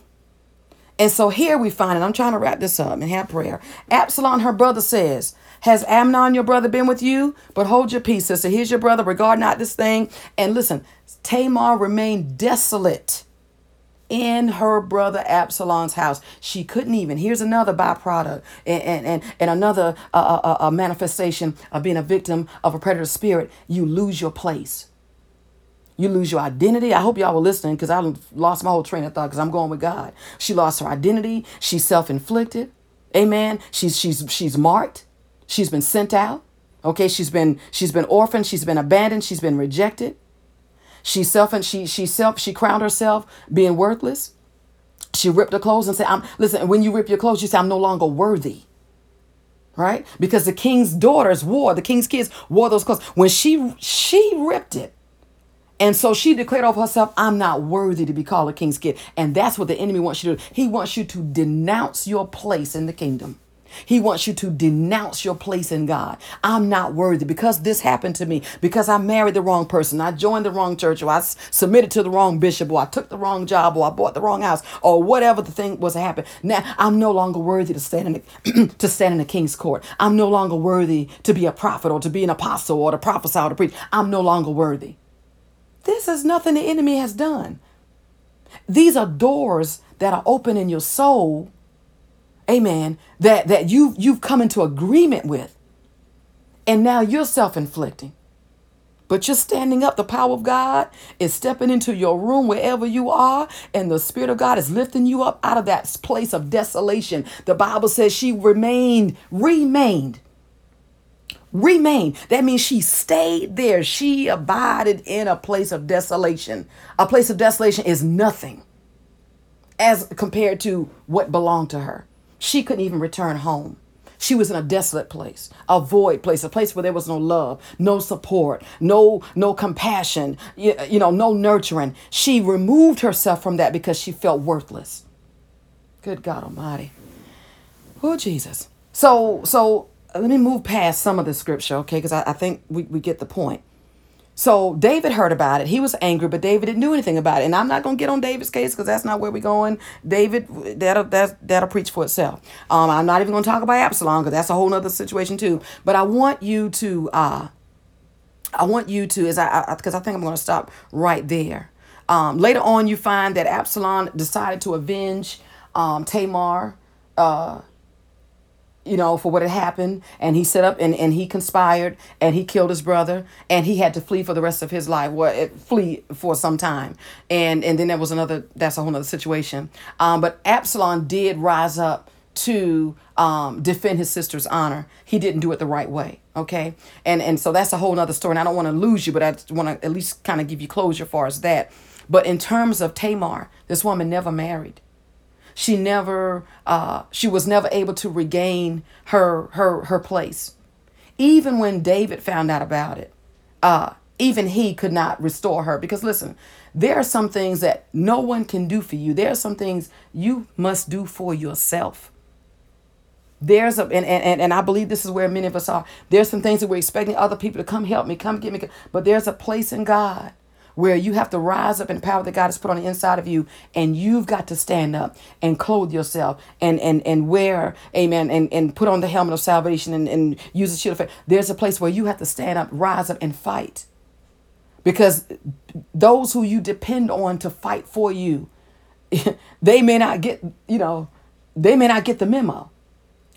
A: And so here we find it. I'm trying to wrap this up and have prayer. Absalom, her brother, says, Has Amnon, your brother, been with you? But hold your peace, sister. Here's your brother. Regard not this thing. And listen, Tamar remained desolate in her brother Absalom's house. She couldn't even. Here's another byproduct and, and, and, and another uh, uh, uh, manifestation of being a victim of a predator spirit. You lose your place. You lose your identity. I hope y'all were listening because I lost my whole train of thought because I'm going with God. She lost her identity. She's self-inflicted. Amen. She's she's she's marked. She's been sent out. Okay, she's been she's been orphaned. She's been abandoned. She's been rejected. She self and she she self she crowned herself being worthless. She ripped her clothes and said, "I'm listen." When you rip your clothes, you say, "I'm no longer worthy." Right? Because the king's daughters wore the king's kids wore those clothes. When she she ripped it, and so she declared of herself, I'm not worthy to be called a king's kid. And that's what the enemy wants you to do. He wants you to denounce your place in the kingdom. He wants you to denounce your place in God. I'm not worthy because this happened to me, because I married the wrong person, I joined the wrong church, or I submitted to the wrong bishop, or I took the wrong job, or I bought the wrong house, or whatever the thing was to happen. Now I'm no longer worthy to stand in the, [clears throat] to stand in the king's court. I'm no longer worthy to be a prophet or to be an apostle or to prophesy or to preach. I'm no longer worthy. This is nothing the enemy has done. These are doors that are open in your soul. Amen. That that you you've come into agreement with. And now you're self-inflicting. But you're standing up. The power of God is stepping into your room wherever you are, and the Spirit of God is lifting you up out of that place of desolation. The Bible says she remained, remained remain. That means she stayed there. She abided in a place of desolation. A place of desolation is nothing as compared to what belonged to her. She couldn't even return home. She was in a desolate place, a void place, a place where there was no love, no support, no no compassion, you, you know, no nurturing. She removed herself from that because she felt worthless. Good God Almighty. Oh Jesus. So so let me move past some of the scripture, okay? Because I, I think we, we get the point. So David heard about it. He was angry, but David didn't do anything about it. And I'm not gonna get on David's case because that's not where we're going. David, that'll that's, that'll preach for itself. Um, I'm not even gonna talk about Absalom because that's a whole other situation too. But I want you to, uh, I want you to, as I because I, I think I'm gonna stop right there. Um, later on, you find that Absalom decided to avenge um, Tamar. Uh, you know, for what had happened. And he set up and, and he conspired and he killed his brother and he had to flee for the rest of his life. Well, it, flee for some time. And and then there was another, that's a whole other situation. Um, but Absalom did rise up to um, defend his sister's honor. He didn't do it the right way. Okay. And and so that's a whole other story. And I don't want to lose you, but I want to at least kind of give you closure as far as that. But in terms of Tamar, this woman never married. She never, uh, she was never able to regain her her her place. Even when David found out about it, uh, even he could not restore her. Because listen, there are some things that no one can do for you. There are some things you must do for yourself. There's a and, and, and I believe this is where many of us are. There's some things that we're expecting other people to come help me, come get me. But there's a place in God where you have to rise up in the power that God has put on the inside of you, and you've got to stand up and clothe yourself and and and wear, amen, and, and put on the helmet of salvation and, and use the shield of faith. There's a place where you have to stand up, rise up, and fight. Because those who you depend on to fight for you, [laughs] they may not get, you know, they may not get the memo.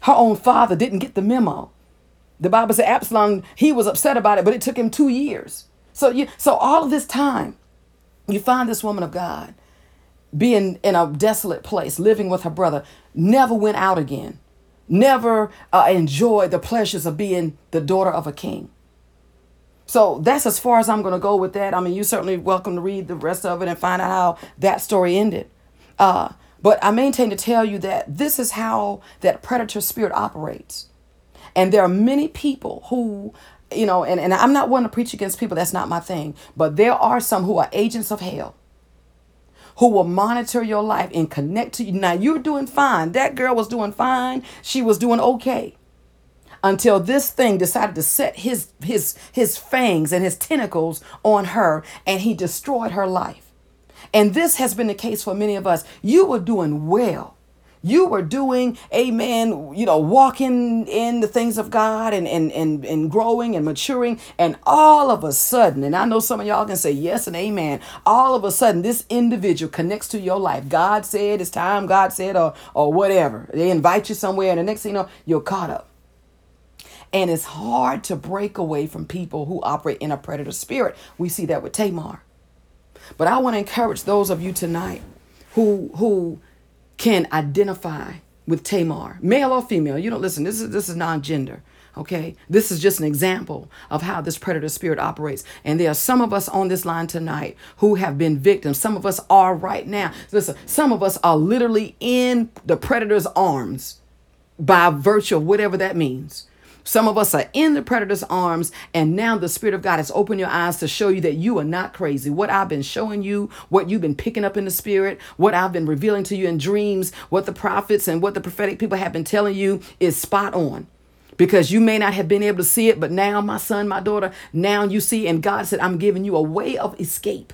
A: Her own father didn't get the memo. The Bible said Absalom, he was upset about it, but it took him two years. So you so all of this time, you find this woman of God being in a desolate place, living with her brother, never went out again, never uh, enjoyed the pleasures of being the daughter of a king. So that's as far as I'm going to go with that. I mean, you're certainly welcome to read the rest of it and find out how that story ended. Uh, but I maintain to tell you that this is how that predator spirit operates. And there are many people who you know, and, and I'm not one to preach against people, that's not my thing. But there are some who are agents of hell who will monitor your life and connect to you. Now you're doing fine. That girl was doing fine. She was doing okay. Until this thing decided to set his his his fangs and his tentacles on her and he destroyed her life. And this has been the case for many of us. You were doing well you were doing, amen, you know, walking in the things of God and, and, and, and growing and maturing. And all of a sudden, and I know some of y'all can say yes and amen, all of a sudden, this individual connects to your life. God said it's time, God said, or, or whatever. They invite you somewhere, and the next thing you know, you're caught up. And it's hard to break away from people who operate in a predator spirit. We see that with Tamar. But I want to encourage those of you tonight who who can identify with Tamar, male or female. You don't listen. This is this is non-gender. Okay, this is just an example of how this predator spirit operates. And there are some of us on this line tonight who have been victims. Some of us are right now. Listen, some of us are literally in the predator's arms by virtue of whatever that means. Some of us are in the predator's arms, and now the Spirit of God has opened your eyes to show you that you are not crazy. What I've been showing you, what you've been picking up in the Spirit, what I've been revealing to you in dreams, what the prophets and what the prophetic people have been telling you is spot on because you may not have been able to see it, but now, my son, my daughter, now you see, and God said, I'm giving you a way of escape.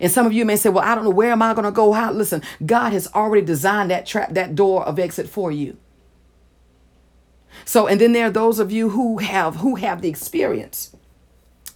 A: And some of you may say, Well, I don't know where am I going to go? How? Listen, God has already designed that trap, that door of exit for you. So, and then there are those of you who have who have the experience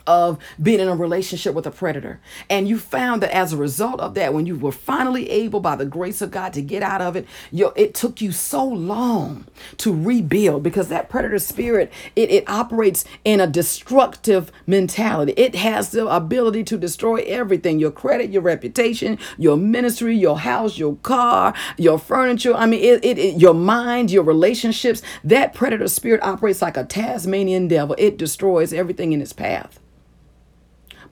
A: of being in a relationship with a predator. And you found that as a result of that, when you were finally able by the grace of God to get out of it, you it took you so long to rebuild because that predator spirit, it, it operates in a destructive mentality. It has the ability to destroy everything, your credit, your reputation, your ministry, your house, your car, your furniture. I mean, it, it, it your mind, your relationships. That predator spirit operates like a Tasmanian devil. It destroys everything in its path.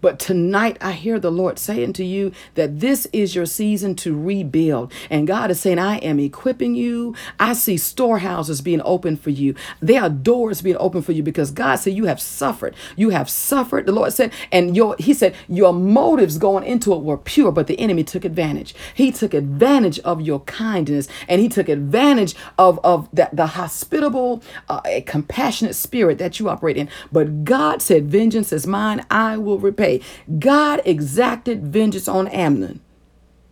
A: But tonight, I hear the Lord saying to you that this is your season to rebuild. And God is saying, I am equipping you. I see storehouses being opened for you. There are doors being opened for you because God said, You have suffered. You have suffered. The Lord said, and your He said, Your motives going into it were pure, but the enemy took advantage. He took advantage of your kindness and he took advantage of, of the, the hospitable, uh, compassionate spirit that you operate in. But God said, Vengeance is mine, I will repay. God exacted vengeance on Amnon.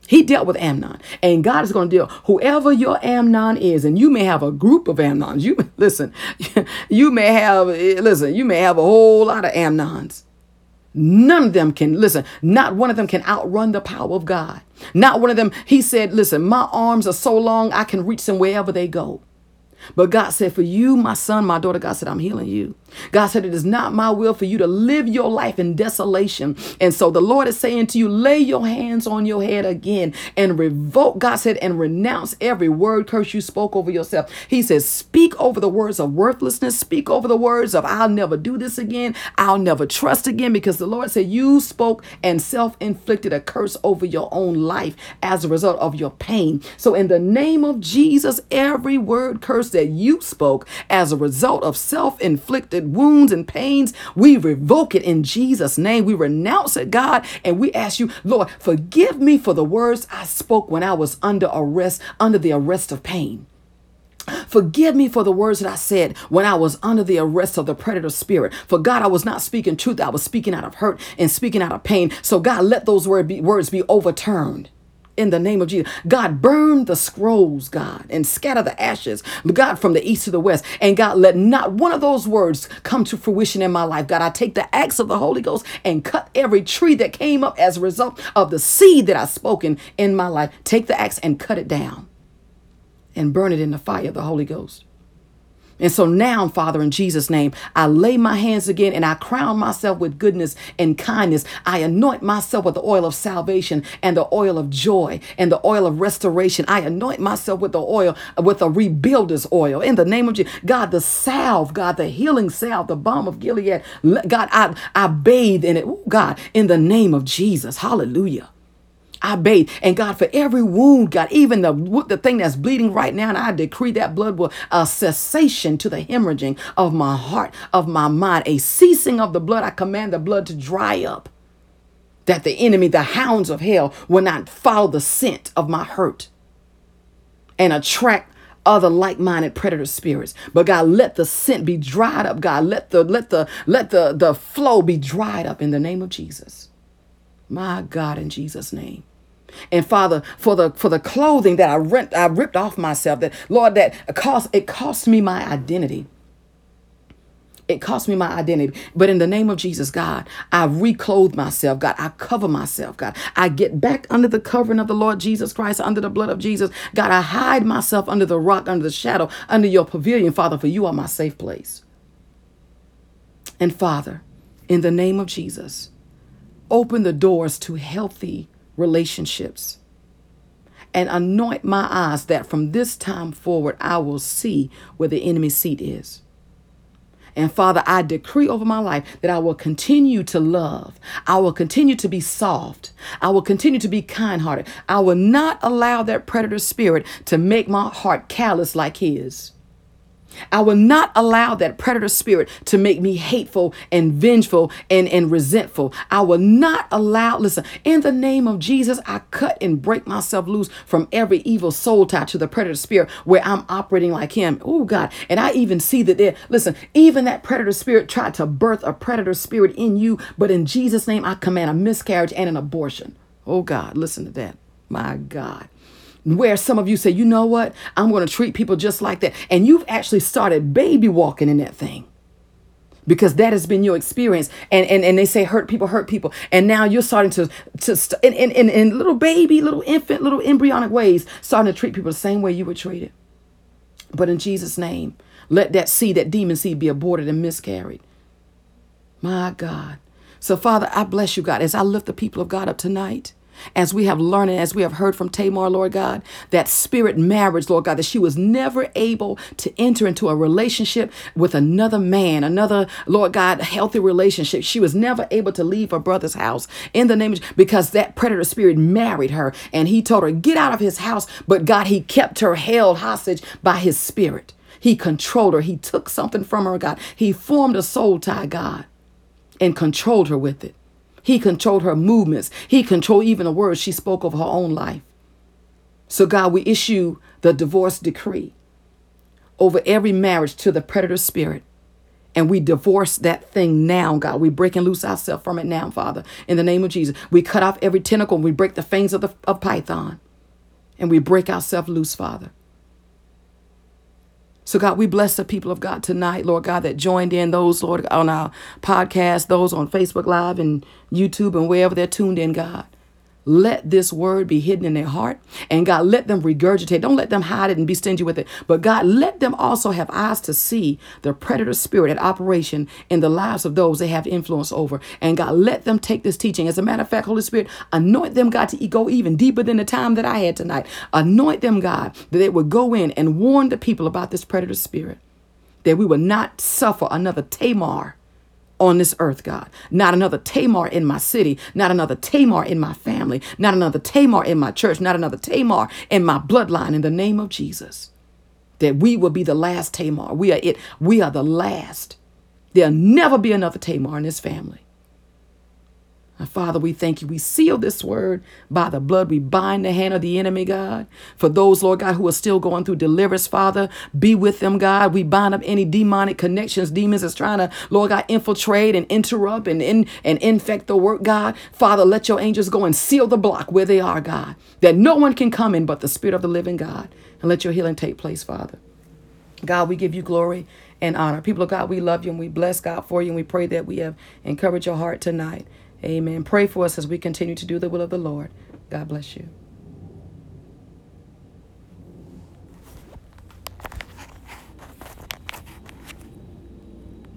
A: He dealt with Amnon, and God is going to deal whoever your Amnon is, and you may have a group of Amnons. You [laughs] listen, [laughs] you may have eh, listen, you may have a whole lot of Amnons. None of them can listen. Not one of them can outrun the power of God. Not one of them. He said, "Listen, my arms are so long I can reach them wherever they go." But God said, For you, my son, my daughter, God said, I'm healing you. God said, It is not my will for you to live your life in desolation. And so the Lord is saying to you, Lay your hands on your head again and revoke, God said, and renounce every word curse you spoke over yourself. He says, Speak over the words of worthlessness, speak over the words of, I'll never do this again, I'll never trust again, because the Lord said, You spoke and self inflicted a curse over your own life as a result of your pain. So, in the name of Jesus, every word curse that you spoke as a result of self inflicted wounds and pains, we revoke it in Jesus' name. We renounce it, God, and we ask you, Lord, forgive me for the words I spoke when I was under arrest, under the arrest of pain. Forgive me for the words that I said when I was under the arrest of the predator spirit. For God, I was not speaking truth. I was speaking out of hurt and speaking out of pain. So God, let those word be, words be overturned in the name of Jesus. God, burn the scrolls, God, and scatter the ashes, God, from the east to the west. And God, let not one of those words come to fruition in my life. God, I take the axe of the Holy Ghost and cut every tree that came up as a result of the seed that I've spoken in my life. Take the axe and cut it down and burn it in the fire of the Holy Ghost. And so now, Father, in Jesus' name, I lay my hands again and I crown myself with goodness and kindness. I anoint myself with the oil of salvation and the oil of joy and the oil of restoration. I anoint myself with the oil, with the rebuilder's oil. In the name of Jesus, God, the salve, God, the healing salve, the balm of Gilead. God, I, I bathe in it. Ooh, God, in the name of Jesus. Hallelujah. I bathe. And God, for every wound, God, even the, the thing that's bleeding right now, and I decree that blood will a cessation to the hemorrhaging of my heart, of my mind, a ceasing of the blood. I command the blood to dry up. That the enemy, the hounds of hell, will not follow the scent of my hurt and attract other like-minded predator spirits. But God, let the scent be dried up. God, let the let the let the the flow be dried up in the name of Jesus. My God, in Jesus' name. And Father, for the for the clothing that I rent, I ripped off myself. That Lord, that cost it cost me my identity. It cost me my identity. But in the name of Jesus, God, I reclothe myself. God, I cover myself. God, I get back under the covering of the Lord Jesus Christ, under the blood of Jesus. God, I hide myself under the rock, under the shadow, under your pavilion, Father, for you are my safe place. And Father, in the name of Jesus, open the doors to healthy relationships and anoint my eyes that from this time forward I will see where the enemy's seat is. And Father, I decree over my life that I will continue to love. I will continue to be soft. I will continue to be kind hearted. I will not allow that predator spirit to make my heart callous like his. I will not allow that predator spirit to make me hateful and vengeful and, and resentful. I will not allow, listen, in the name of Jesus, I cut and break myself loose from every evil soul tie to the predator spirit where I'm operating like him. Oh, God. And I even see that there, listen, even that predator spirit tried to birth a predator spirit in you, but in Jesus' name, I command a miscarriage and an abortion. Oh, God, listen to that. My God where some of you say, you know what, I'm going to treat people just like that. And you've actually started baby walking in that thing because that has been your experience. And, and, and they say hurt people hurt people. And now you're starting to, to st- in, in, in, in little baby, little infant, little embryonic ways, starting to treat people the same way you were treated. But in Jesus' name, let that seed, that demon seed, be aborted and miscarried. My God. So, Father, I bless you, God, as I lift the people of God up tonight as we have learned and as we have heard from Tamar, Lord God, that spirit marriage, Lord God, that she was never able to enter into a relationship with another man, another, Lord God, healthy relationship. She was never able to leave her brother's house in the name of because that predator spirit married her and he told her, get out of his house. But God, he kept her held hostage by his spirit. He controlled her. He took something from her, God. He formed a soul tie, God, and controlled her with it. He controlled her movements. He controlled even the words she spoke of her own life. So, God, we issue the divorce decree over every marriage to the predator spirit. And we divorce that thing now, God. We break and loose ourselves from it now, Father. In the name of Jesus. We cut off every tentacle and we break the fangs of the of Python. And we break ourselves loose, Father. So, God, we bless the people of God tonight, Lord God, that joined in, those, Lord, on our podcast, those on Facebook Live and YouTube and wherever they're tuned in, God. Let this word be hidden in their heart. And God, let them regurgitate. Don't let them hide it and be stingy with it. But God, let them also have eyes to see the predator spirit at operation in the lives of those they have influence over. And God, let them take this teaching. As a matter of fact, Holy Spirit, anoint them, God, to go even deeper than the time that I had tonight. Anoint them, God, that they would go in and warn the people about this predator spirit. That we would not suffer another Tamar on this earth, God. Not another Tamar in my city, not another Tamar in my family, not another Tamar in my church, not another Tamar in my bloodline in the name of Jesus. That we will be the last Tamar. We are it. We are the last. There'll never be another Tamar in this family. Father, we thank you. We seal this word by the blood. We bind the hand of the enemy, God. For those, Lord God, who are still going through deliverance, Father, be with them, God. We bind up any demonic connections, demons that's trying to, Lord God, infiltrate and interrupt and, in, and infect the work, God. Father, let your angels go and seal the block where they are, God, that no one can come in but the Spirit of the living God. And let your healing take place, Father. God, we give you glory and honor. People of God, we love you and we bless God for you. And we pray that we have encouraged your heart tonight. Amen. Pray for us as we continue to do the will of the Lord. God bless you.